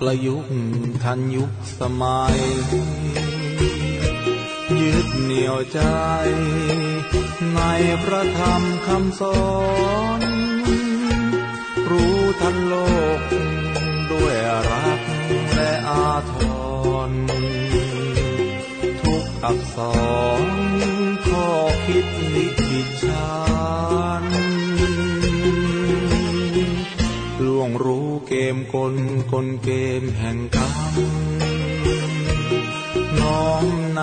ประยุกต์ทันยุคสมัย ยึดเหนี่ยวใจ ในพระธรรมคำสอน รู้ทันโลก ด้วยรักและอาทร ทุกอักษรข้อคิดลิขิตชาน วงรู้เกมกลกลเกมแห่งกรรมน้อมน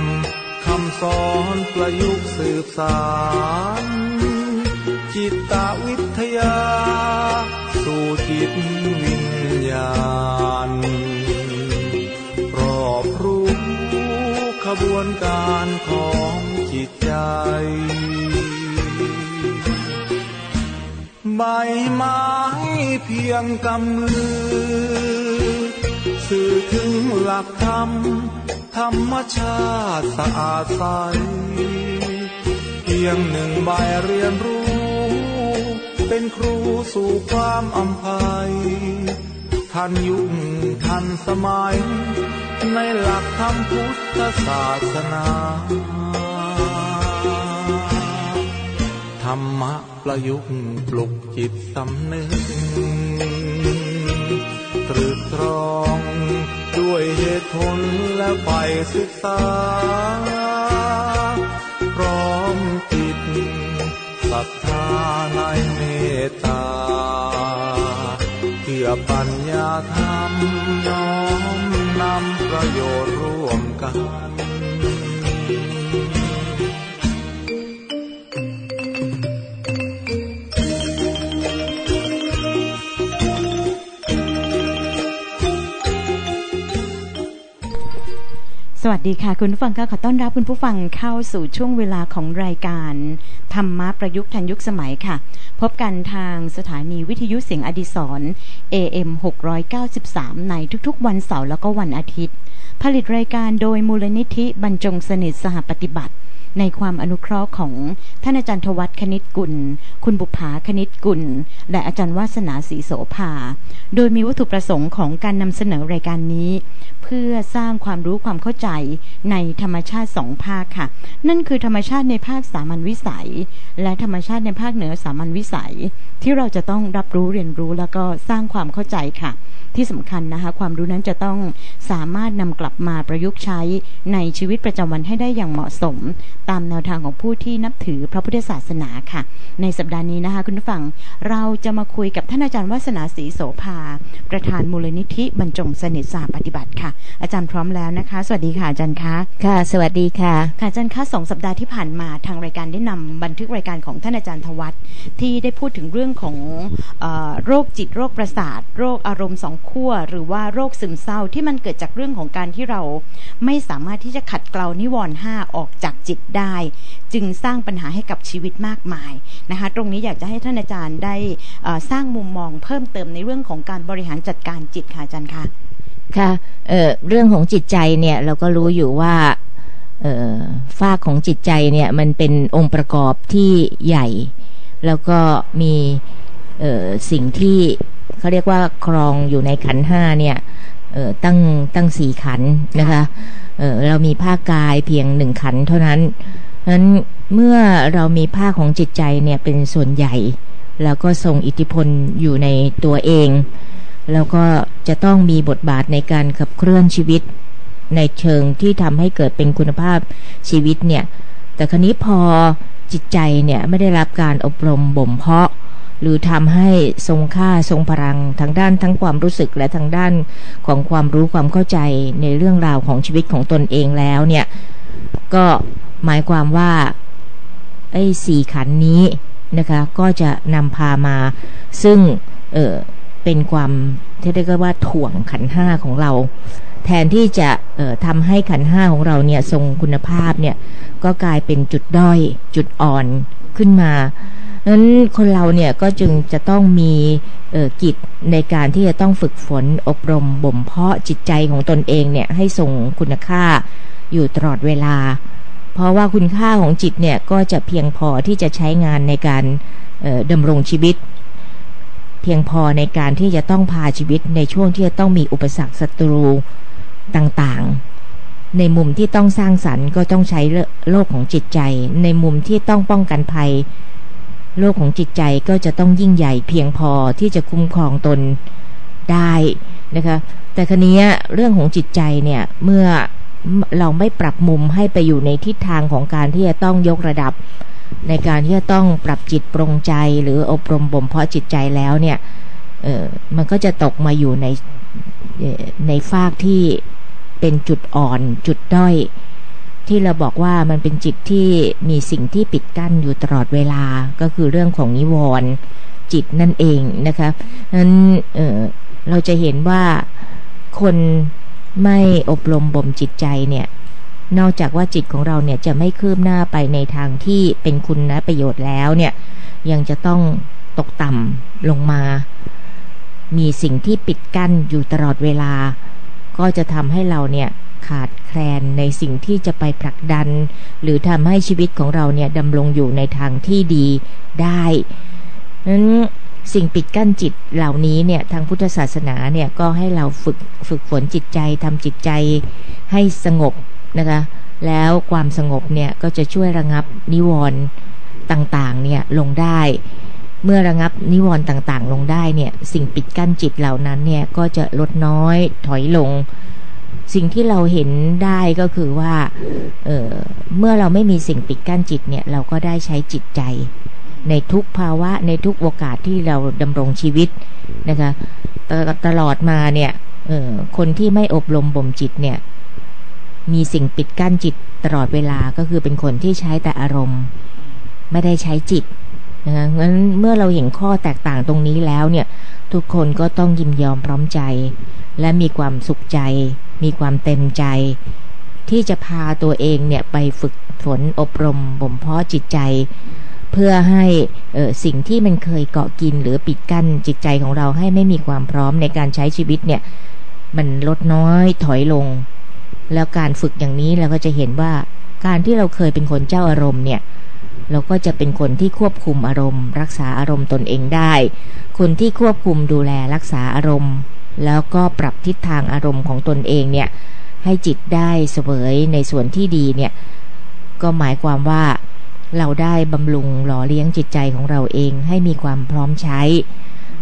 ำคำสอนประยุกต์สืบสาร จิตตวิทยา สู่จิตวิญญาณ รอบรู้ขบวนการของจิตใจ ใบไม้เพียงกำมือ สื่อถึงหลักธรรม ธรรมชาติสะอาดใส เพียงหนึ่งใบเรียนรู้ เป็นครูสู่ความอำภัย ทันยุคทันสมัย ในหลักธรรมพุทธศาสนา รรมะประยุกต์ปลุกจิตสำนึกตรึกตรองด้วยเหตุผลและไปศึกษา พร้อมจิตศรัทธาในเมตตาเพื่อปัญญาธรรมน้อมนำประโยชน์ร่วมกัน สวัสดีค่ะ คุณผู้ฟังค่ะขอต้อนรับคุณผู้ฟังเข้าสู่ช่วงเวลาของรายการ ธรรมะประยุกต์ทันยุคสมัยค่ะ พบกันทางสถานีวิทยุเสียงอดิสร AM 693 ในทุกๆ วันเสาร์แล้วก็วันอาทิตย์ ผลิตรายการโดยมูลนิธิบรรจงสนิทสหปฏิบัติ ในความอนุเคราะห์ของท่านอาจารย์ทวัตคณิตกุล คุณบุภาคณิตกุล และอาจารย์วาสนาศรีโสภา โดยมีวัตถุประสงค์ของการนำเสนอรายการนี้ เพื่อสร้างความรู้ความเข้าใจในธรรมชาติสองภาคค่ะ นั่นคือธรรมชาติในภาคสามัญวิสัย และธรรมชาติในภาคเหนือสามัญวิสัย ที่เราจะต้องรับรู้เรียนรู้แล้วก็สร้างความเข้าใจค่ะ ที่สำคัญนะคะ ความรู้นั้นจะต้องสามารถนำกลับมาประยุกต์ใช้ในชีวิตประจำวันให้ได้อย่างเหมาะสม ตามแนวทางของผู้ที่นับถือพระพุทธศาสนาค่ะ ในสัปดาห์นี้นะคะคุณผู้ฟังเราจะมาคุยกับท่านอาจารย์วาสนาศรีโสภา ประธานมูลนิธิบรรจงสนิทสหปฏิบัติค่ะอาจารย์พร้อมแล้วนะคะ สวัสดีค่ะอาจารย์คะค่ะ สวัสดีค่ะ ค่ะอาจารย์คะสองสัปดาห์ที่ผ่านมาทางรายการได้นำบันทึกรายการของท่านอาจารย์ทวัตที่ได้พูดถึงเรื่องของเออโรคจิตโรคประสาท โรคอารมณ์สองขั้วหรือว่าโรคซึมเศร้าที่มันเกิดจากเรื่องของการที่เราไม่สามารถที่จะขัดเกลานิวรณ์ห้าออกจากจิตได้ จึงสร้างปัญหาให้กับชีวิตมากมายนะคะตรงนี้อยากจะให้ท่านอาจารย์ได้เอ่อสร้างมุมมองเพิ่มเติมในเรื่องของการบริหารจัดการจิตค่ะอาจารย์คะ ค่ะเเรื่องของจิตใจเนี่ยเราก็รู้อยู่ว่าฝากของจิตใจเนี่ยมันเป็นองค์ประกอบที่ใหญ่ แล้วก็มีสิ่งที่เขาเรียกว่าครองอยู่ในขันห้าเนี่ยตั้งตั้งสี่ขันนะคะเเรามีภาคกายเพียงหนึ่งขันเท่านั้นนั้นเมื่อเรามีภาคของจิตใจเนี่ยเป็นส่วนใหญ่ แล้วก็ทรงอิทธิพลอยู่ในตัวเอง แล้วก็จะต้องมีบทบาทในการขับเคลื่อนชีวิต ในเชิงที่ทำให้เกิดเป็นคุณภาพชีวิตเนี่ย แต่ครนี้พอจิตใจเนี่ยไม่ได้รับการอบรมบ่มเพาะ หรือทำให้ทรงค่าทรงพลังทางด้านทั้งความรู้สึกและทางด้านของความรู้ความเข้าใจในเรื่องราวของชีวิตของตนเองแล้วเนี่ย ก็หมายความว่าไอ้สี่ขันนี้นะคะ ก็จะนำพามาซึ่งเออ เป็นความที่เรียกว่าถ่วงขันห้าของเรา แทนที่จะเอ่อทำให้ขันห้าของเราเนี่ยทรงคุณภาพเนี่ยก็กลายเป็นจุดด้อยจุดอ่อนขึ้นมานั้นคนเราเนี่ยก็จึงจะต้องมีกิจในการที่จะต้องฝึกฝนอบรมบ่มเพาะจิตใจของตนเองเนี่ยให้ทรงคุณค่าอยู่ตลอดเวลา เพราะว่าคุณค่าของจิตเนี่ยก็จะเพียงพอที่จะใช้งานในการดำรงชีวิต เพียงพอในการที่จะต้องพาชีวิตในช่วงที่จะต้องมีอุปสรรคศัตรูต่างๆ ในมุมที่ต้องสร้างสรรค์ก็ต้องใช้โลกของจิตใจ ในมุมที่ต้องป้องกันภัย โลกของจิตใจก็จะต้องยิ่งใหญ่เพียงพอที่จะคุ้มครองตนได้นะคะแต่คนี้เรื่องของจิตใจเนี่ยเมื่อเราไม่ปรับมุมให้ไปอยู่ในทิศทางของการที่จะต้องยกระดับ ในการที่จะต้องปรับจิตปรงใจหรืออบรมบ่มเพาะจิตใจแล้วเนี่ยเออมันก็จะตกมาอยู่ในในฟากที่เป็นจุดอ่อนจุดด้อย ที่เราบอกว่ามันเป็นจิตที่มีสิ่งที่ปิดกั้นอยู่ตลอดเวลาก็คือเรื่องของนิวรณ์จิตนั่นเองนะคะนั้นเเราจะเห็นว่าคนไม่อบรมบ่มจิตใจเนี่ย นอกจากว่าจิตของเราเนี่ยจะไม่คืบหน้าไปในทางที่เป็นคุณนะประโยชน์แล้วเนี่ย ยังจะต้องตกต่ำลงมา มีสิ่งที่ปิดกั้นอยู่ตลอดเวลา ก็จะทำให้เราเนี่ยขาดแคลนในสิ่งที่จะไปผลักดัน หรือทำให้ชีวิตของเราเนี่ยดำรงอยู่ในทางที่ดีได้นั้นสิ่งปิดกั้นจิตเหล่านี้เนี่ยทางพุทธศาสนาเนี่ยก็ให้เราฝึกฝึกฝนจิตใจทำจิตใจให้สงบ นะคะ แล้วความสงบเนี่ยก็จะช่วยระงับนิวรณ์ต่างๆเนี่ยลงได้ เมื่อระงับนิวรณ์ต่างๆ ลงได้เนี่ยสิ่งปิดกั้นจิตเหล่านั้นเนี่ยก็จะลดน้อยถอยลง สิ่งที่เราเห็นได้ก็คือว่าเเมื่อเราไม่มีสิ่งปิดกั้นจิตเนี่ยเราก็ได้ใช้จิตใจ ในทุกภาวะในทุกโอกาสที่เราดำรงชีวิตนะคะตตลอดมาเนี่ยคนที่ไม่อบรมบ่มจิตเนี่ย มีสิ่งปิดกั้นจิตตลอดเวลาก็คือเป็นคนที่ใช้แต่อารมณ์ ไม่ได้ใช้จิตนะคะงั้นเมื่อเราเห็นข้อแตกต่างตรงนี้แล้วเนี่ย ทุกคนก็ต้องยิมยอมพร้อมใจ และมีความสุขใจ มีความเต็มใจ ที่จะพาตัวเองเนี่ยไปฝึกฝนอบรมบ่มเพาะจิตใจ เพื่อให้สิ่งที่มันเคยเกาะกินหรือปิดกั้นจิตใจของเราให้ไม่มีความพร้อมในการใช้ชีวิตเนี่ย มันลดน้อยถอยลง แล้วการฝึกอย่างนี้เราก็จะเห็นว่าการที่เราเคยเป็นคนเจ้าอารมณ์เนี่ย เราก็จะเป็นคนที่ควบคุมอารมณ์ รักษาอารมณ์ตนเองได้ คนที่ควบคุมดูแลรักษาอารมณ์ แล้วก็ปรับทิศทางอารมณ์ของตนเองเนี่ยให้จิตได้เสวยในส่วนที่ดีเนี่ยก็หมายความว่าเราได้บำรุงหล่อเลี้ยงจิตใจของเราเองให้มีความพร้อมใช้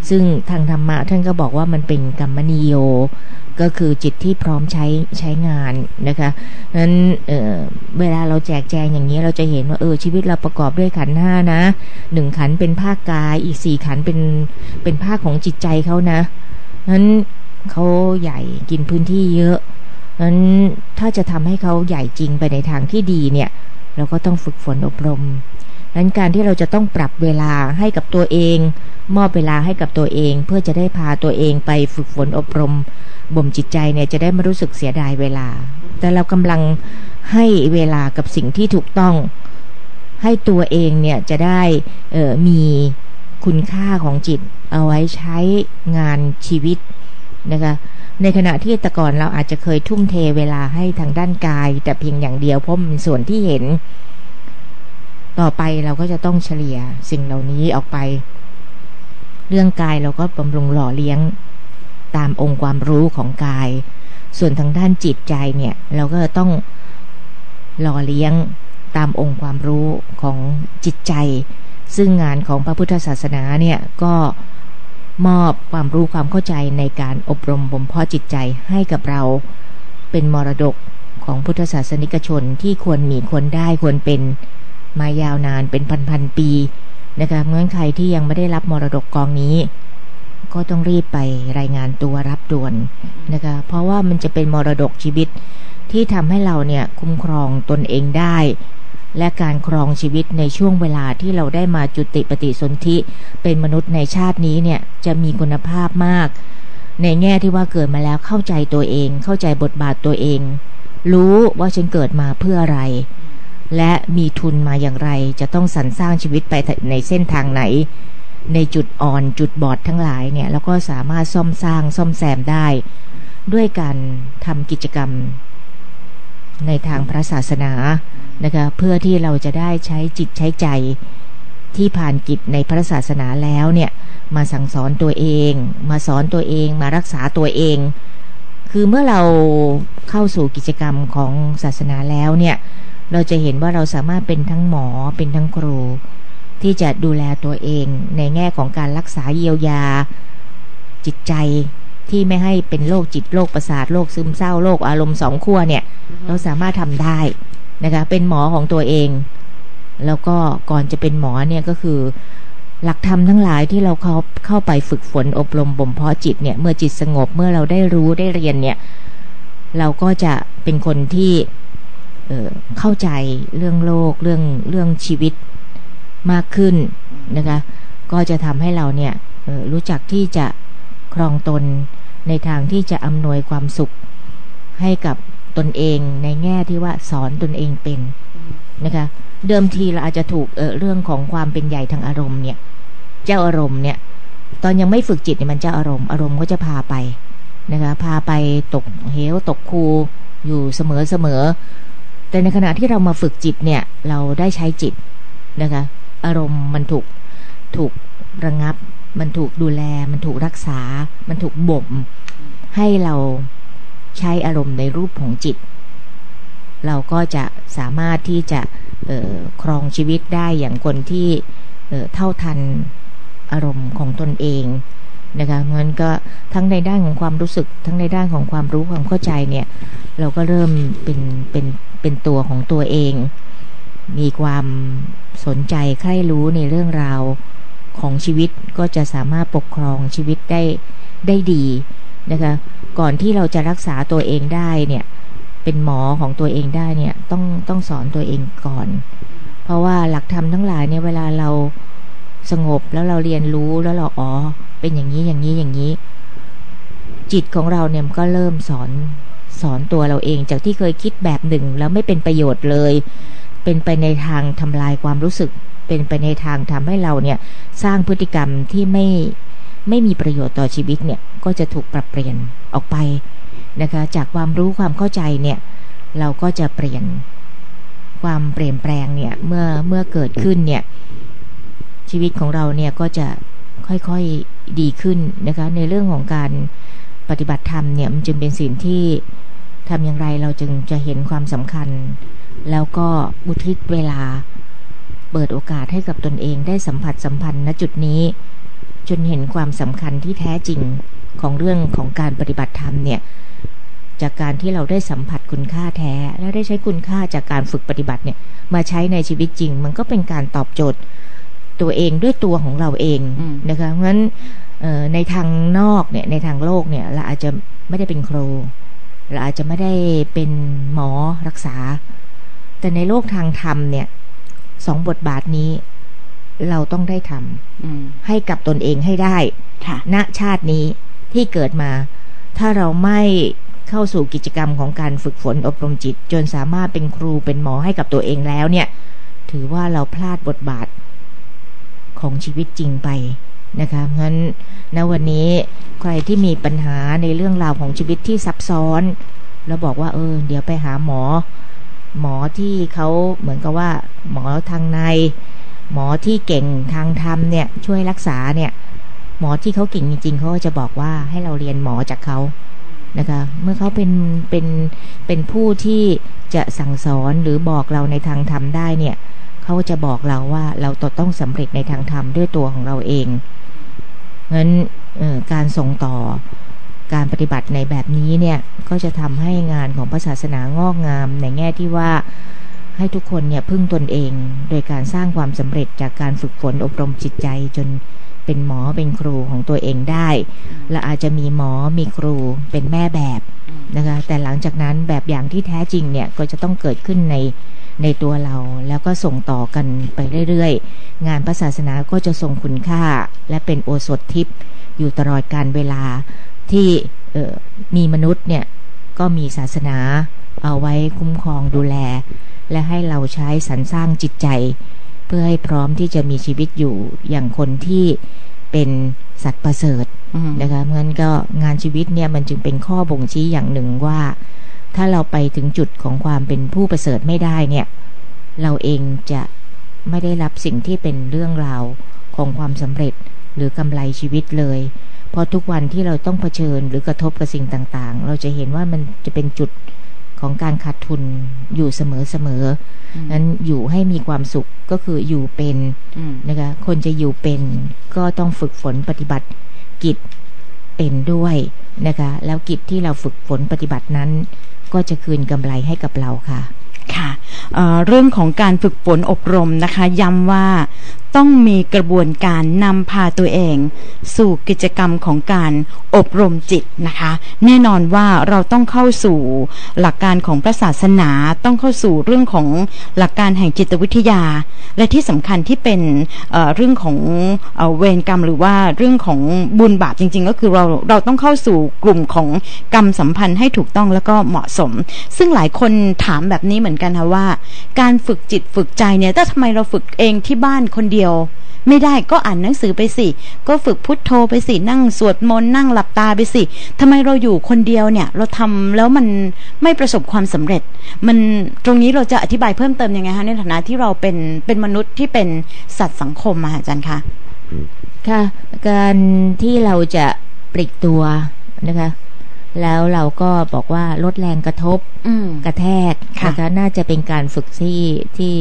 ซึ่งทางธรรมะท่านก็บอกว่ามันเป็นกรรมนิโย ก็คือจิตที่พร้อมใช้ใช้งานนะคะนั้นเเวลาเราแจกแจงอย่างนี้เราจะเห็นว่าเออชีวิตเราประกอบด้วยขันห้านะหนึ่งขันเป็นภาคกาย อีกสี่ขันเป็นเป็นภาคของจิตใจเขานะนั้นเขาใหญ่กินพื้นที่เยอะนั้นถ้าจะทำให้เขาใหญ่จริงไปในทางที่ดีเนี่ย เราก็ต้องฝึกฝนอบรม นั้นการที่เราจะต้องปรับเวลาให้กับตัวเอง มอบเวลาให้กับตัวเอง เพื่อจะได้พาตัวเองไปฝึกฝนอบรมบ่มจิตใจเนี่ยจะได้ไม่รู้สึกเสียดายเวลา แต่เรากำลังให้เวลากับสิ่งที่ถูกต้อง ให้ตัวเองเนี่ยจะได้มีคุณค่าของจิต เอาไว้ใช้งานชีวิตนะคะในขณะที่แต่ก่อนเราอาจจะเคยทุ่มเทเวลาให้ทางด้านกาย แต่เพียงอย่างเดียวเพราะมันส่วนที่เห็น ต่อไปเราก็จะต้องเฉลี่ยสิ่งเหล่านี้ออกไป เรื่องกายเราก็บำรุงหล่อเลี้ยงตามองค์ความรู้ของกาย ส่วนทางด้านจิตใจเนี่ย เราก็ต้องหล่อเลี้ยงตามองค์ความรู้ของจิตใจ ซึ่งงานของพระพุทธศาสนาเนี่ยก็มอบความรู้ความเข้าใจในการอบรมบ่มเพาะจิตใจให้กับเราเป็นมรดกของพุทธศาสนิกชนที่ควรมีควรได้ควรเป็น มายาวนานเป็นพันๆปีนะคะเมื่อใครที่ยังไม่ได้รับมรดกกองนี้ ก็ต้องรีบไปรายงานตัวรับด่วนนะคะเพราะว่ามันจะเป็นมรดกชีวิตที่ทำให้เราเนี่ยคุ้มครองตนเองได้ และการครองชีวิตในช่วงเวลาที่เราได้มาจุติปฏิสนธิเป็นมนุษย์ในชาตินี้เนี่ยจะมีคุณภาพมาก ในแง่ที่ว่าเกิดมาแล้วเข้าใจตัวเอง เข้าใจบทบาทตัวเอง รู้ว่าฉันเกิดมาเพื่ออะไร และมีทุนมาอย่างไร จะต้องสรรสร้างชีวิตไปในเส้นทางไหน ในจุดอ่อนจุดบอดทั้งหลายเนี่ยแล้วก็สามารถซ่อมสร้างซ่อมแซมได้ ด้วยการทำกิจกรรม ในทางพระศาสนานะคะเพื่อที่เราจะได้ใช้จิตใช้ใจที่ผ่านกิจในพระศาสนาแล้วเนี่ยมาสั่งสอนตัวเอง มาสอนตัวเองมารักษาตัวเอง คือเมื่อเราเข้าสู่กิจกรรมของศาสนาแล้วเนี่ย เราจะเห็นว่าเราสามารถเป็นทั้งหมอเป็นทั้งครู ที่จะดูแลตัวเองในแง่ของการรักษาเยียวยา จิตใจที่ไม่ให้เป็นโรคจิตโรคประสาทโรคซึมเศร้าโรคอารมณ์สองขั้วเนี่ย เราสามารถทำได้นะคะเป็นหมอของตัวเอง แล้วก็ก่อนจะเป็นหมอเนี่ยก็คือ หลักธรรมทั้งหลายที่เราเข้าเข้าไปฝึกฝนอบรมบ่มเพาะจิตเนี่ย เมื่อจิตสงบเมื่อเราได้รู้ได้เรียนเนี่ย เราก็จะเป็นคนที่ เเข้าใจเรื่องโลกเรื่องเรื่องชีวิตมากขึ้นนะคะ ก็จะทำให้เราเนี่ยรู้จักที่จะครองตนในทางที่จะอำนวยความสุขให้กับตนเองในแง่ที่ว่าสอนตนเองเป็นนะคะ เดิมทีเราอาจจะถูกเเรื่องของความเป็นใหญ่ทางอารมณ์เนี่ย เจ้าอารมณ์เนี่ย ตอนยังไม่ฝึกจิตเนี่ยมันเจ้าอารมณ์อารมณ์ก็จะพาไปนะคะ พาไปตกเหวตกคูอยู่เสมอเสมอ แต่ในขณะที่เรามาฝึกจิตเนี่ย เราได้ใช้จิตนะคะ อารมณ์มันถูกถูกระงงับ มันถูกดูแล มันถูกรักษา มันถูกบ่ม ให้เราใช้อารมณ์ในรูปของจิต เราก็จะสามารถที่จะครองชีวิตได้อย่างคนที่เท่าทันอารมณ์ของตนเองนะคะมันก็ทั้งในด้านของความรู้สึก ทั้งในด้านของความรู้ความเข้าใจเนี่ย เราก็เริ่มเป็นเป็น เป็นตัวของตัวเอง มีความสนใจใคร่รู้ในเรื่องราวของชีวิตก็จะสามารถปกครองชีวิตได้ได้ดีนะคะก่อนที่เราจะรักษาตัวเองได้เนี่ยเป็นหมอของตัวเองได้เนี่ยต้องต้องสอนตัวเองก่อน เพราะว่าหลักธรรมทั้งหลายเนี่ยเวลาเราสงบแล้วเราเรียนรู้แล้วเราอ๋อเป็นอย่างนี้อย่างนี้อย่างนี้ จิตของเราเนี่ยก็เริ่มสอน สอนตัวเราเองจากที่เคยคิดแบบหนึ่งแล้วไม่เป็นประโยชน์เลย เป็นไปในทางทำลายความรู้สึก เป็นไปในทางทำให้เราเนี่ยสร้างพฤติกรรมที่ไม่ไม่มีประโยชน์ต่อชีวิตเนี่ยก็จะถูกปรับเปลี่ยนออกไปนะคะ จากความรู้ความเข้าใจเนี่ยเราก็จะเปลี่ยนความเปลี่ยนแปลงเนี่ยเมื่อเมื่อเกิดขึ้นเนี่ยชีวิตของเราเนี่ยก็จะค่อยๆดีขึ้นนะคะในเรื่องของการปฏิบัติธรรมเนี่ยมันจึงเป็นสิ่งที่ ทำอย่างไรเราจึงจะเห็นความสำคัญ แล้วก็อุทิศเวลา เปิดโอกาสให้กับตนเองได้สัมผัสสัมพันธ์ณจุดนี้ จนเห็นความสำคัญที่แท้จริงของเรื่องของการปฏิบัติธรรมเนี่ยจากการที่เราได้สัมผัสคุณค่าแท้ และได้ใช้คุณค่าจากการฝึกปฏิบัติเนี่ยมาใช้ในชีวิตจริง มันก็เป็นการตอบโจทย์ตัวเองด้วยตัวของเราเองนะคะเพราะฉะนั้นในทางนอกเนี่ยในทางโลกเนี่ยเราอาจจะไม่ได้เป็นครู เราอาจจะไม่ได้เป็นหมอรักษา แต่ในโลกทางธรรมเนี่ยสองบทบาทนี้ เราต้องได้ทำให้กับตนเองให้ได้ณชาตินี้ที่เกิดมา ถ้าเราไม่เข้าสู่กิจกรรมของการฝึกฝนอบรมจิต จนสามารถเป็นครูเป็นหมอให้กับตัวเองแล้วเนี่ย ถือว่าเราพลาดบทบาทของชีวิตจริงไป นะคะงั้นณวันนี้ใครที่มีปัญหาในเรื่องราวของชีวิตที่ซับซ้อน แล้วบอกว่าเออ เดี๋ยวไปหาหมอ หมอที่เขาเหมือนกับว่า หมอทางใน หมอที่เก่งทางธรรมเนี่ย ช่วยรักษาเนี่ย หมอที่เขาเก่งจริงๆเขาจะบอกว่าให้เราเรียนหมอจากเขานะคะเมื่อเขาเป็นเป็นเป็นผู้ที่จะสั่งสอนหรือบอกเราในทางธรรมได้เนี่ยเขาจะบอกเราว่าเราต้องสำเร็จในทางธรรมด้วยตัวของเราเอง งั้นการส่งต่อการปฏิบัติในแบบนี้เนี่ยก็จะทำให้งานของพระศาสนางอกงามในแง่ที่ว่าให้ทุกคนเนี่ยพึ่งตนเอง โดยการสร้างความสำเร็จจากการฝึกฝนอบรมจิตใจจนเป็นหมอเป็นครูของตัวเองได้ และอาจจะมีหมอมีครูเป็นแม่แบบนะคะแต่หลังจากนั้นแบบอย่างที่แท้จริงเนี่ยก็จะต้องเกิดขึ้นใน ในตัวเราแล้วก็ส่งต่อกันไปเรื่อยๆ งานพระศาสนาก็จะทรงคุณค่า และเป็นโอสถทิพย์อยู่ตลอดการเวลาที่มีมนุษย์เนี่ยก็มีศาสนาเอาไว้คุ้มครองดูแล และให้เราใช้สรรสร้างจิตใจ เพื่อให้พร้อมที่จะมีชีวิตอยู่อย่างคนที่เป็นสัตว์ประเสริฐนะคะเพราะฉะนั้นก็งานชีวิตเนี่ยมันจึงเป็นข้อบ่งชี้อย่างหนึ่งว่า ถ้าเราไปถึงจุดของความเป็นผู้ประเสริฐไม่ได้เนี่ย เราเองจะไม่ได้รับสิ่งที่เป็นเรื่องราวของความสำเร็จหรือกำไรชีวิตเลย เพราะทุกวันที่เราต้องเผชิญหรือกระทบกับสิ่งต่างๆ เราจะเห็นว่ามันจะเป็นจุดของการขาดทุนอยู่เสมอๆนั้นอยู่ให้มีความสุขก็คืออยู่เป็นนะคะ คนจะอยู่เป็นก็ต้องฝึกฝนปฏิบัติกิจเป็นด้วยนะคะ แล้วกิจที่เราฝึกฝนปฏิบัตินั้น ก็จะคืนกำไรให้กับเราค่ะ ค่ะเเรื่องของการฝึกฝนอบรมนะคะ ย้ำว่าต้องมีกระบวนการนำพาตัวเอง สู่กิจกรรมของการอบรมจิตนะคะ แน่นอนว่าเราต้องเข้าสู่หลักการของพระศาสนา ต้องเข้าสู่เรื่องของหลักการแห่งจิตวิทยา และที่สำคัญที่เป็นเเรื่องของเอเวรกรรมหรือว่าเรื่องของบุญบาปจริง ๆ ก็คือเราเราต้องเข้าสู่กลุ่มของกรรมสัมพันธ์ให้ถูกต้องแล้วก็เหมาะสม ซึ่งหลายคนถามแบบนี้เหมือนกันค่ะว่า การฝึกจิตฝึกใจเนี่ยแต่ทำไมเราฝึกเองที่บ้านคนเดียว ไม่ได้ก็อ่านหนังสือไปสิ ก็ฝึกพุทโธไปสินั่งสวดมนต์นั่งหลับตาไปสิทำไมเราอยู่คนเดียวเนี่ย เราทำแล้วมันไม่ประสบความสำเร็จ มันตรงนี้เราจะอธิบายเพิ่มเติมยังไงคะในฐานะที่เราเป็นเป็นมนุษย์ที่เป็นสัตว์สังคมมาอาจารย์คะค่ะ การที่เราจะปลิกตัวนะคะ แล้วเราก็บอกว่าลดแรงกระทบกระแทกนะคะน่าจะเป็นการฝึกที่ที่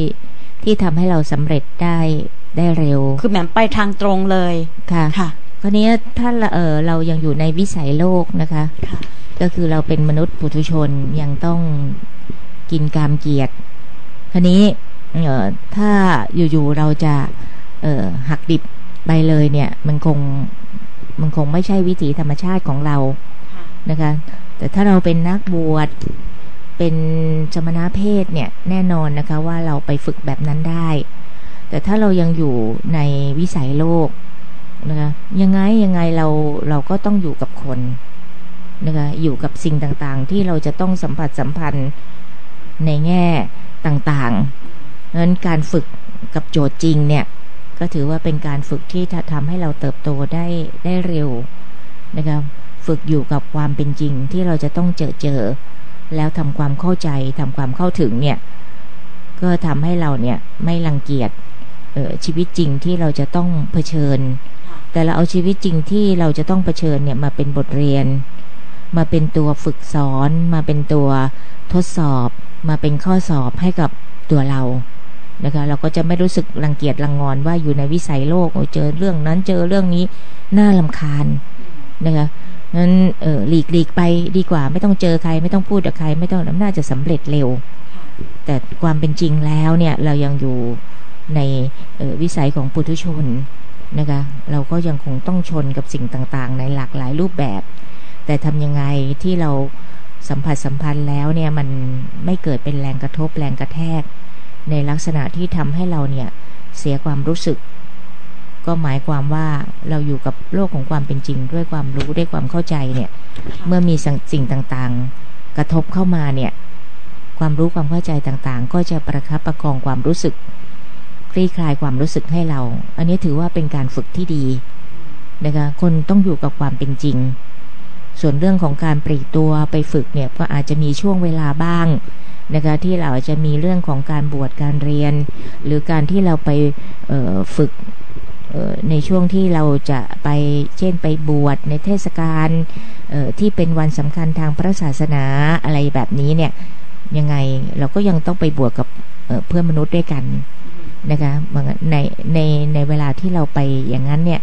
ที่ทำให้เราสำเร็จได้ได้เร็ว คือแหมไปทางตรงเลยค่ะค่ะคราวนี้ถ้าเออเรายังอยู่ในวิสัยโลกนะคะคะก็คือเราเป็นมนุษย์ปุถุชนยังต้องกินกามเกียรติคราวนี้เออถ้าอยู่ๆเราจะเออหักดิบไปเลยเนี่ย มันคงมันคงไม่ใช่วิถีธรรมชาติของเรา นะคะ แต่ถ้าเราเป็นนักบวชเป็นสมณเพศเนี่ยแน่นอนนะคะว่าเราไปฝึกแบบนั้นได้ แต่ถ้าเรายังอยู่ในวิสัยโลกนะคะยังไงยังไงเราเราก็ต้องอยู่กับคนนะคะอยู่กับสิ่งต่างๆ ที่เราจะต้องสัมผัสสัมพันธ์ในแง่ต่างๆนั้นการฝึกกับโจทย์จริงเนี่ยก็ถือว่าเป็นการฝึกที่ทำให้เราเติบโตได้ได้เร็วนะคะ ฝึกอยู่กับความเป็นจริงที่เราจะต้องเจอเจอ แล้วทำความเข้าใจทำความเข้าถึงเนี่ย ก็ทำให้เราเนี่ยไม่รังเกียจชีวิตจริงที่เราจะต้องเผชิญ แต่เราเอาชีวิตจริงที่เราจะต้องเผชิญเนี่ยมาเป็นบทเรียน มาเป็นตัวฝึกสอน มาเป็นตัวทดสอบ มาเป็นข้อสอบให้กับตัวเรานะคะเราก็จะไม่รู้สึกรังเกียจรังงอนว่าอยู่ในวิสัยโลกเจอเรื่องนั้นเจอเรื่องนี้น่าลำคาญนะคะ นั้นเออหลีกหลีกไปดีกว่า ไม่ต้องเจอใคร ไม่ต้องพูดกับใคร ไม่ต้องน่าจะสำเร็จเร็ว แต่ความเป็นจริงแล้วเนี่ยเรายังอยู่ในวิสัยของปุถุชนนะคะเราก็ยังคงต้องชนกับสิ่งต่างๆ ในหลากหลายรูปแบบ แต่ทำยังไงที่เราสัมผัสสัมพันธ์แล้วเนี่ยมันไม่เกิดเป็นแรงกระทบแรงกระแทก ในลักษณะที่ทำให้เราเนี่ยเสียความรู้สึก ก็หมายความว่าเราอยู่กับโลกของความเป็นจริง ด้วยความรู้ด้วยความเข้าใจเนี่ย เมื่อมีสิ่งต่างๆ กระทบเข้ามาเนี่ย ความรู้ความเข้าใจต่างๆ ก็จะประคับประคองความรู้สึกคลี่คลายความรู้สึกให้เรา อันนี้ถือว่าเป็นการฝึกที่ดีนะคะคนต้องอยู่กับความเป็นจริง ส่วนเรื่องของการปรีตัวไปฝึกเนี่ยก็อาจจะมีช่วงเวลาบ้างนะคะที่เราจะมีเรื่องของการบวชการเรียน หรือการที่เราไปฝึก ในช่วงที่เราจะไปเช่นไปบวชในเทศกาลที่เป็นวันสำคัญทางพระศาสนาอะไรแบบนี้เนี่ยยังไงเราก็ยังต้องไปบวชกับเพื่อนมนุษย์ด้วยกันนะคะในในในเวลาที่เราไปอย่างนั้นเนี่ย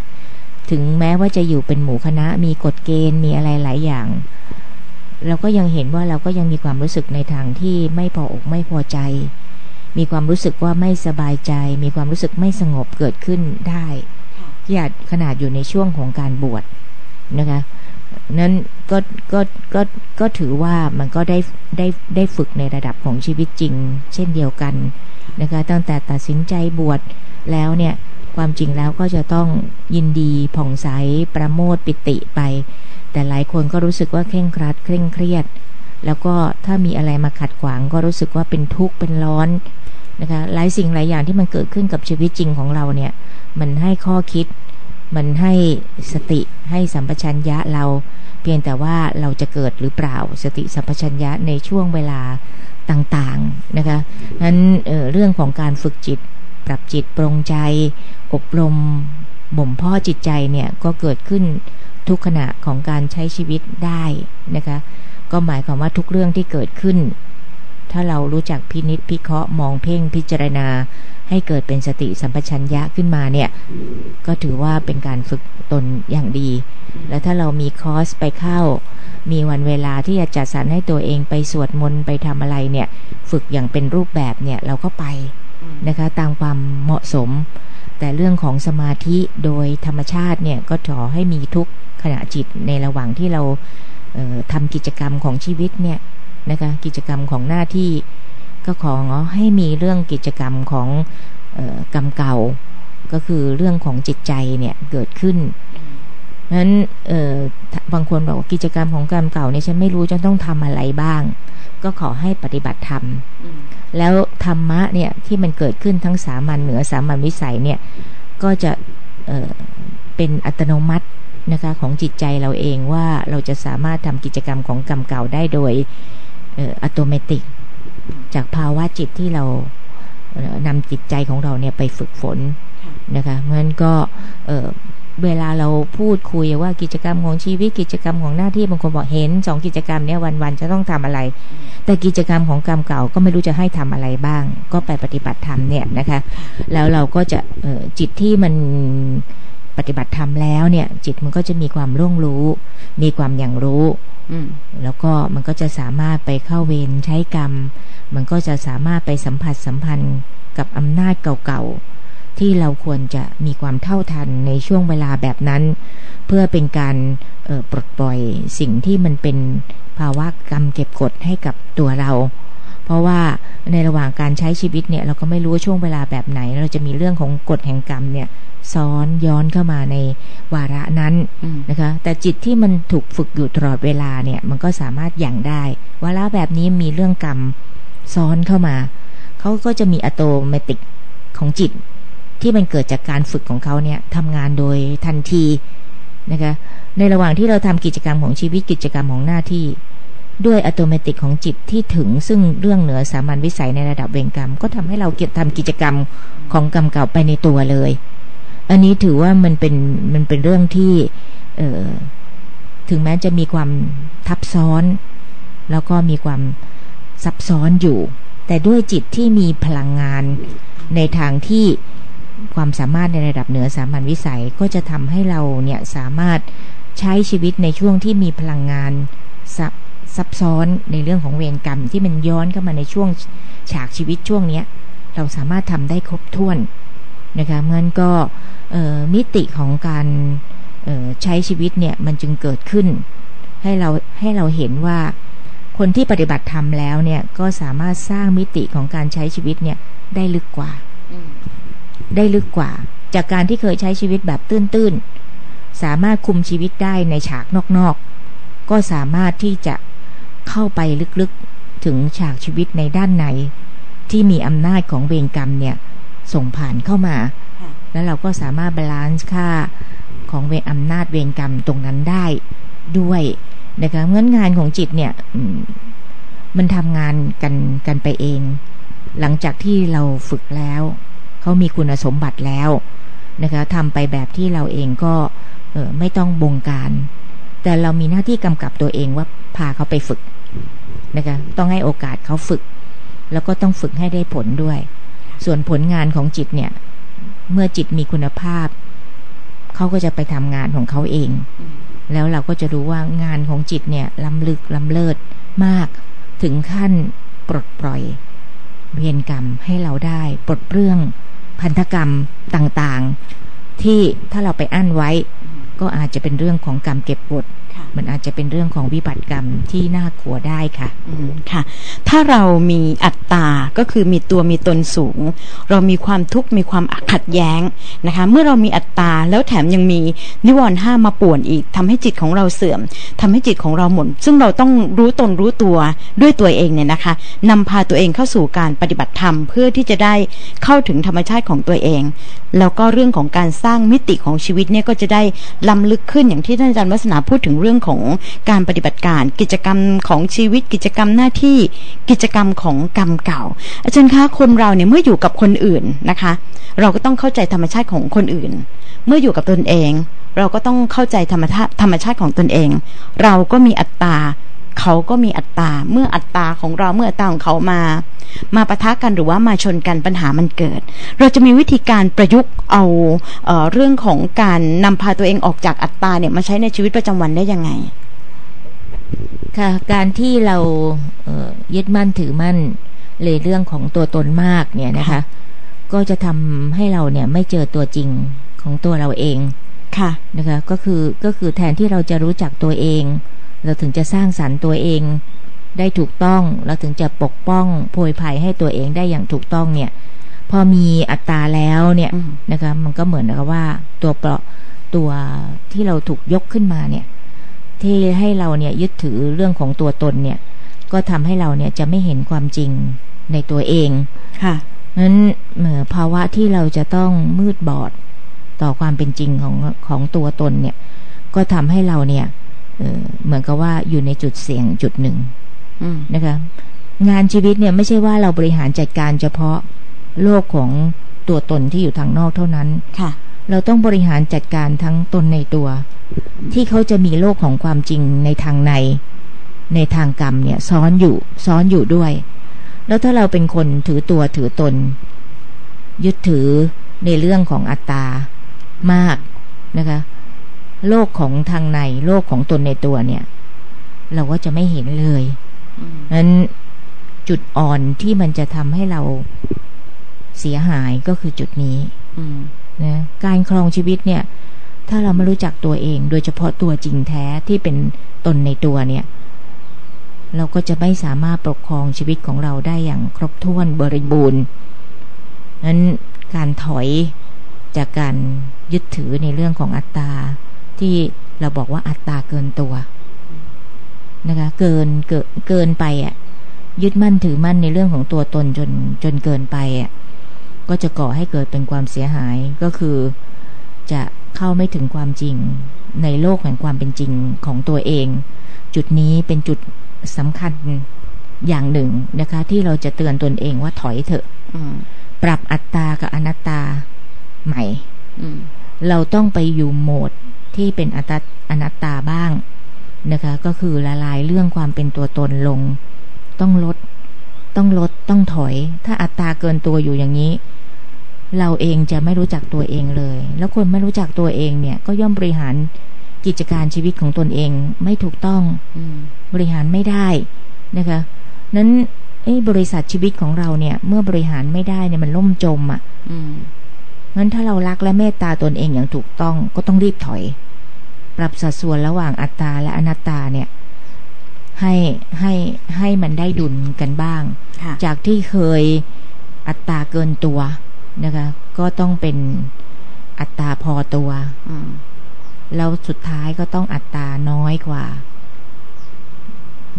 ถึงแม้ว่าจะอยู่เป็นหมู่คณะ มีกฎเกณฑ์มีอะไรหลายอย่าง เราก็ยังเห็นว่าเราก็ยังมีความรู้สึกในทางที่ไม่พออกไม่พอใจ มีความรู้สึกว่าไม่สบายใจ มีความรู้สึกไม่สงบเกิดขึ้นได้ที่อาจขนาดอยู่ในช่วงของการบวชนะคะนั้นก็ก็ก็ก็ถือว่ามันก็ได้ได้ได้ฝึกในระดับของชีวิตจริง เช่นเดียวกันนะคะตั้งแต่ตัดสินใจบวชแล้วเนี่ยความจริงแล้วก็จะต้องยินดีผ่องใสประโมทปิติไป แต่หลายคนก็รู้สึกว่าเคร่งครัดเคร่งเครียด แล้วก็ถ้ามีอะไรมาขัดขวางก็รู้สึกว่าเป็นทุกข์เป็นร้อนนะคะหลายสิ่งหลายอย่างที่มันเกิดขึ้นกับชีวิตจริงของเราเนี่ยมันให้ข้อคิด มันให้สติให้สัมปชัญญะเรา เพียงแต่ว่าเราจะเกิดหรือเปล่าสติสัมปชัญญะในช่วงเวลาต่างๆนะคะนั้นเเรื่องของการฝึกจิต ปรับจิตปรงใจ อบรมบ่มพ่อจิตใจเนี่ยก็เกิดขึ้นทุกขณะของการใช้ชีวิตได้นะคะ ก็หมายความว่าทุกเรื่องที่เกิดขึ้น ถ้าเรารู้จักพินิษพิเคราะห์มองเพ่งพิจารณา ให้เกิดเป็นสติสัมปชัญญะขึ้นมาเนี่ย ก็ถือว่าเป็นการฝึกตนอย่างดี แล้วถ้าเรามีคอร์สไปเข้า มีวันเวลาที่จะจัดสรรให้ตัวเองไปสวดมนต์ไปทำอะไรเนี่ย ฝึกอย่างเป็นรูปแบบเนี่ยเราก็ไปนะคะ ตามความเหมาะสม แต่เรื่องของสมาธิโดยธรรมชาติเนี่ยก็ขอให้มีทุกขณะจิตในระหว่างที่เรา ทำกิจกรรมของชีวิตเนี่ยนะคะกิจกรรมของหน้าที่ก็ขอให้มีเรื่องกิจกรรมของกรรมเก่า ก็คือเรื่องของจิตใจเนี่ยเกิดขึ้นนั้นบางคนบอกว่ากิจกรรมของกรรมเก่าเนี่ยฉันไม่รู้จะต้องทำอะไรบ้าง ก็ขอให้ปฏิบัติธรรมแล้วธรรมะเนี่ยที่มันเกิดขึ้นทั้งสามัญเหนือสามัญวิสัยเนี่ยก็จะเเป็นอัตโนมัติ นะคะของจิตใจเราเองว่าเราจะสามารถทำกิจกรรมของกรรมเก่าได้โดยอัตโนมัติจากภาวะจิตที่เรานำจิตใจของเราเนี่ยไปฝึกฝนนะคะเพราะฉะนั้นก็เวลาเราพูดคุยว่ากิจกรรมของชีวิตกิจกรรมของหน้าที่บางคนบอกเห็นสองกิจกรรมเนี้ยวันๆจะต้องทำอะไร แต่กิจกรรมของกรรมเก่าก็ไม่รู้จะให้ทำอะไรบ้าง ก็ไปปฏิบัติธรรมเนี่ยนะคะ แล้วเราก็จะจิตที่มัน ปฏิบัติธรรมแล้วเนี่ย จิตมันก็จะมีความร่วงรู้ มีความอย่างรู้แล้วก็มันก็จะสามารถไปเข้าเวรใช้กรรม มันก็จะสามารถไปสัมผัสสัมพันธ์กับอำนาจเก่าๆ ที่เราควรจะมีความเท่าทันในช่วงเวลาแบบนั้น เพื่อเป็นการปลดปล่อยสิ่งที่มันเป็นภาวะกรรมเก็บกดให้กับตัวเรา เพราะว่าในระหว่างการใช้ชีวิตเนี่ยเราก็ไม่รู้ว่าช่วงเวลาแบบไหน เราจะมีเรื่องของกฎแห่งกรรมเนี่ยซ้อนย้อนเข้ามาในวาระนั้นนะคะ แต่จิตที่มันถูกฝึกอยู่ตลอดเวลาเนี่ย มันก็สามารถอย่างได้วาระแบบนี้มีเรื่องกรรมซ้อนเข้ามาเขาก็จะมีอัตโนมัติของจิต ที่มันเกิดจากการฝึกของเขาเนี่ยทำงานโดยทันทีนะคะในระหว่างที่เราทำกิจกรรมของชีวิตกิจกรรมของหน้าที่ ด้วยอัตโนมัติของจิตที่ถึงซึ่งเรื่องเหนือสามัญวิสัยในระดับเวงกรรม ก็ทำให้เราเก็บทำกิจกรรมของกรรมเก่าไปในตัวเลย อันนี้ถือว่ามันเป็นมันเป็นเรื่องที่ เออถึงแม้จะมีความทับซ้อน แล้วก็มีความซับซ้อนอยู่ แต่ด้วยจิตที่มีพลังงานในทางที่ความสามารถในระดับเหนือสามัญวิสัยก็จะทำให้เราเนี่ยสามารถใช้ชีวิตในช่วงที่มีพลังงาน ซับซ้อนในเรื่องของเวรกรรมที่มันย้อนเข้ามาในช่วงฉากชีวิตช่วงเนี้ย เราสามารถทำได้ครบถ้วนนะคะเมันก็มิติของการใช้ชีวิตเนี่ยมันจึงเกิดขึ้น ให้เราให้เราเห็นว่าคนที่ปฏิบัติธรรมแล้วเนี่ยก็สามารถสร้างมิติของการใช้ชีวิตเนี่ยได้ลึกกว่าได้ลึกกว่า จากการที่เคยใช้ชีวิตแบบตื้นๆสามารถคุมชีวิตได้ในฉากนอกๆก็สามารถที่จะ เข้าไปลึกๆถึงฉากชีวิตในด้านไหนที่มีอำนาจของเวรกรรมเนี่ย ส่งผ่านเข้ามา แล้วเราก็สามารถ balance ค่าของเวรอำนาจเวรกรรมตรงนั้นได้ด้วยนะคะเงื่อนงานของจิตเนี่ยมันทำงานกันกันไปเอง หลังจากที่เราฝึกแล้วเขามีคุณสมบัติแล้วนะคะทำไปแบบที่เราเองก็ไม่ต้องบงการ แต่เรามีหน้าที่กำกับตัวเองว่าพาเขาไปฝึก นะคะต้องให้โอกาสเขาฝึก แล้วก็ต้องฝึกให้ได้ผลด้วย ส่วนผลงานของจิตเนี่ย เมื่อจิตมีคุณภาพ เขาก็จะไปทำงานของเขาเอง แล้วเราก็จะรู้ว่างานของจิตเนี่ยล้ำลึกล้ำเลิศมากถึงขั้นปลดปล่อย เวียนกรรมให้เราได้ปลดเปลื้องพันธกรรมต่างๆ ที่ถ้าเราไปอั้นไว้ ก็อาจจะเป็นเรื่องของกรรมเก็บกด มันอาจจะเป็นเรื่องของวิบัติกรรมที่น่ากลัวได้ค่ะค่ะ ถ้าเรามีอัตตา ก็คือมีตัวมีตนสูง เรามีความทุกข์มีความขัดแย้งนะคะ เมื่อเรามีอัตตาแล้วแถมยังมีนิวรณ์ห้ามาป่วนอีกทำให้จิตของเราเสื่อมทำให้จิตของเราหมุนซึ่งเราต้องรู้ตนรู้ตัวด้วยตัวเองเนี่ยนะคะนำพาตัวเองเข้าสู่การปฏิบัติธรรมเพื่อที่จะได้เข้าถึงธรรมชาติของตัวเอง แล้วก็เรื่องของการสร้างมิติของชีวิตเนี่ยก็จะได้ล้ำลึกขึ้นอย่างที่ท่านอาจารย์วัฒนาพูดถึงเรื่องของการปฏิบัติการ กิจกรรมของชีวิต กิจกรรมหน้าที่ กิจกรรมของกรรมเก่า อาจารย์คะคนเราเนี่ยเมื่ออยู่กับคนอื่นนะคะ เราก็ต้องเข้าใจธรรมชาติของคนอื่น เมื่ออยู่กับตนเอง เราก็ต้องเข้าใจธรรมชาติธรรมชาติของตนเอง เราก็มีอัตตา เขาก็มีอัตตา เมื่ออัตตาของเราเมื่ออัตตาของเขามา มาปะทะกันหรือว่ามาชนกันปัญหามันเกิด เราจะมีวิธีการประยุกต์เอาเออเรื่องของการนำพาตัวเองออกจากอัตตาเนี่ยมาใช้ในชีวิตประจำวันได้ยังไง ค่ะการที่เราเอ่อยึดมั่นถือมั่นเลยเรื่องของตัวตนมากเนี่ยนะคะค่ะก็จะทำให้เราเนี่ยไม่เจอตัวจริงของตัวเราเองค่ะนะคะก็คือก็คือแทนที่เราจะรู้จักตัวเอง เราถึงจะสร้างสรรค์ตัวเอง ได้ถูกต้องเราถึงจะปกป้องโพยภัยให้ตัวเองได้อย่างถูกต้องเนี่ย พอมีอัตราแล้วเนี่ยอืมนะคะ มันก็เหมือนกับว่าตัวเปราะตัวที่เราถูกยกขึ้นมาเนี่ย ที่ให้เราเนี่ยยึดถือเรื่องของตัวตนเนี่ย ก็ทำให้เราเนี่ยจะไม่เห็นความจริงในตัวเองค่ะนั้นเหมือภาวะที่เราจะต้องมืดบอดต่อความเป็นจริงของของตัวตนเนี่ย ก็ทำให้เราเนี่ย เอ่อเหมือนกับว่าอยู่ในจุดเสี่ยงจุดหนึ่งอืมนะคะงานชีวิตเนี่ยไม่ใช่ว่าเราบริหารจัดการเฉพาะโลกของตัวตนที่อยู่ทางนอกเท่านั้นค่ะ เราต้องบริหารจัดการทั้งตนในตัว ที่เขาจะมีโลกของความจริงในทางใน ในทางกรรมเนี่ยซ้อนอยู่ซ้อนอยู่ด้วย แล้วถ้าเราเป็นคนถือตัวถือตน ยึดถือในเรื่องของอัตตามากนะคะ โลกของทางในโลกของตนในตัวเนี่ย เราก็จะไม่เห็นเลยอืมนั้นจุดอ่อนที่มันจะทำให้เราเสียหายก็คือจุดนี้อืมนะการครองชีวิตเนี่ย ถ้าเราไม่รู้จักตัวเอง โดยเฉพาะตัวจริงแท้ที่เป็นตนในตัวเนี่ย เราก็จะไม่สามารถปกครองชีวิตของเราได้อย่างครบถ้วนบริบูรณ์นั้นการถอยจากการยึดถือในเรื่องของอัตตา ที่เราบอกว่าอัตตาเกินตัวนะคะ เกินเกินเกินไปอะ ยึดมั่นถือมั่นในเรื่องของตัวตนจนจนเกินไปอะก็จะก่อให้เกิดเป็นความเสียหายก็คือจะเข้าไม่ถึงความจริงในโลกแห่งความเป็นจริงของตัวเอง จุดนี้เป็นจุดสำคัญอย่างหนึ่งนะคะ ที่เราจะเตือนตนเองว่าถอยเถอะอืมปรับอัตตากับอนัตตาใหม่อืมเราต้องไปอยู่โหมด ที่เป็นอัตตาอนัตตาบ้างนะคะ ก็คือละลายเรื่องความเป็นตัวตนลง ต้องลด ต้องลดต้องถอย ถ้าอัตตาเกินตัวอยู่อย่างนี้ เราเองจะไม่รู้จักตัวเองเลย แล้วคนไม่รู้จักตัวเองเนี่ย ก็ย่อมบริหารกิจการชีวิตของตนเองไม่ถูกต้องอบริหารไม่ได้นะคะ นั้นบริษัทชีวิตของเราเนี่ย เมื่อบริหารไม่ได้เนี่ยมันล่มจมอะ่ะ งั้นถ้าเรารักและเมตตาตนเองอย่างถูกต้องก็ต้องรีบถอย ปรับสัดส่วนระหว่างอัตตาและอนัตตาเนี่ย ให้ให้ให้มันได้ดุลกันบ้างค่ะจากที่เคยอัตราเกินตัวนะคะ ก็ต้องเป็นอัตราพอตัวอืมแล้วสุดท้ายก็ต้องอัตราน้อยกว่า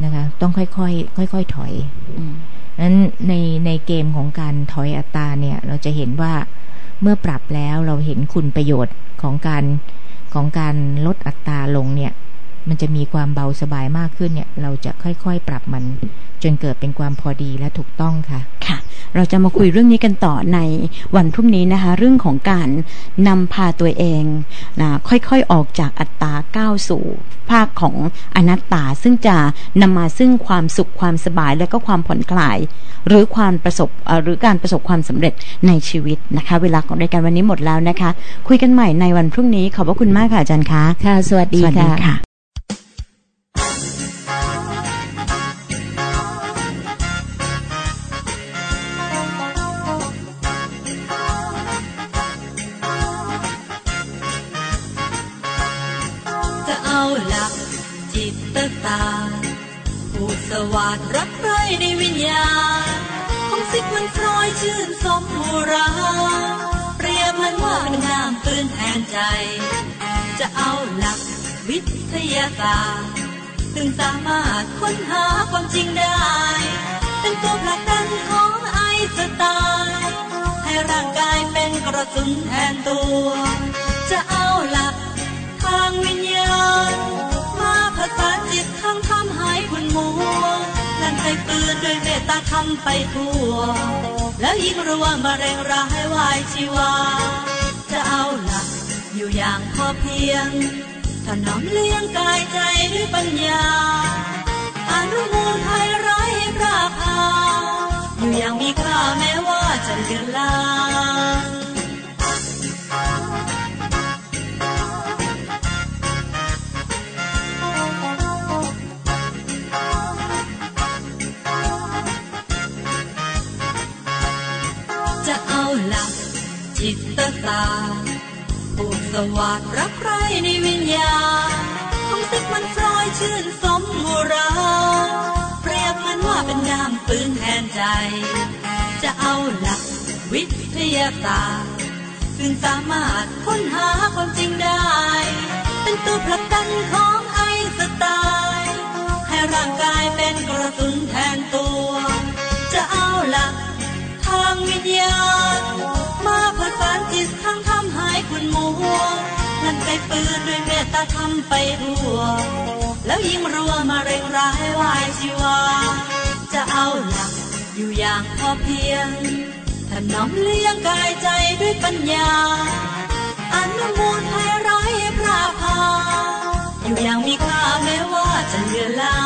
นะคะ ต้องค่อยๆค่อยๆถอยอืมนั้นในในเกมของการถอยอัตราเนี่ย เราจะเห็นว่า เมื่อปรับแล้วเราเห็นคุณประโยชน์ของการของการลดอัตราลงเนี่ย มันจะมีความเบาสบายมากขึ้นเนี่ย เราจะค่อยๆ ปรับมัน จนเกิดเป็นความพอดีและถูกต้องค่ะ ค่ะ เราจะมาคุยเรื่องนี้กันต่อในวันพรุ่งนี้นะคะ เรื่องของการนำพาตัวเองนะค่อยๆออกจากอัตตาก้าวสู่ ภาคของอนัตตา ซึ่งจะนำมาซึ่งความสุขความสบายและก็ความผ่อนคลาย หรือความประสบเอ่อหรือการประสบความสำเร็จในชีวิตนะคะ เวลาของรายการวันนี้หมดแล้วนะคะ คุยกันใหม่ในวันพรุ่งนี้ขอบพระคุณมากค่ะอาจารย์คะค่ะ สวัสดีสวัสดีค่ะค่ะจะ ของสิกมันฟรอยชื่นสมมูรา เปรียบมันว่าเป็นน้ำตื้นแทนใจ จะเอาหลักวิทยาศาสตร์ถึงสามารถค้นหาความจริงได้ เป็นตัวผลักดันของไอสไตล์ให้ร่างกายเป็นกระสุนแทนตัว จะเอาหลักทางวิญญาณ มาผสานจิตทั้งทำให้คุณมัว นั่นใจปืนด้วยเมตตาทำไปทั่ว แล้วยิ่งรู้ว่ามะเร็งร้ายวายชีวา จะเอาหลักอยู่อย่างพอเพียง ถนอมเลี้ยงกายใจด้วยปัญญาอนุมูลภัยไร้พระพาอยู่อย่างมีค่าแม้ว่าจะเลือนลาง จะเอาหลักจิตตาผูกสวัสดรักใครในวิญญาณคงสิกมันฟรอยชื่นสมโบราณเปรียบมันว่าเป็นน้ำปืนแทนใจ จะเอาหลักวิทยาศาสตร์ซึ่งสามารถค้นหาความจริงได้ เป็นตัวผลักดันของไอสไตล์ให้ร่างกายเป็นกระสุนแทนตัว จะเอาหลักางวิญญาณ มาผดฝันจิตทั้งทำหายคุณมัวนั่นไปปืนด้วยเมตตาทำไปทั่ว แล้วยิงรัวมาเร่งร้ายวายชีวา จะเอาหลักอยู่อย่างพอเพียงถนอมเลี้ยงกายใจด้วยปัญญาอันมูลภัยร้ายพระพาอยู่อย่างมีค่าแม้ว่าจะเหลือลา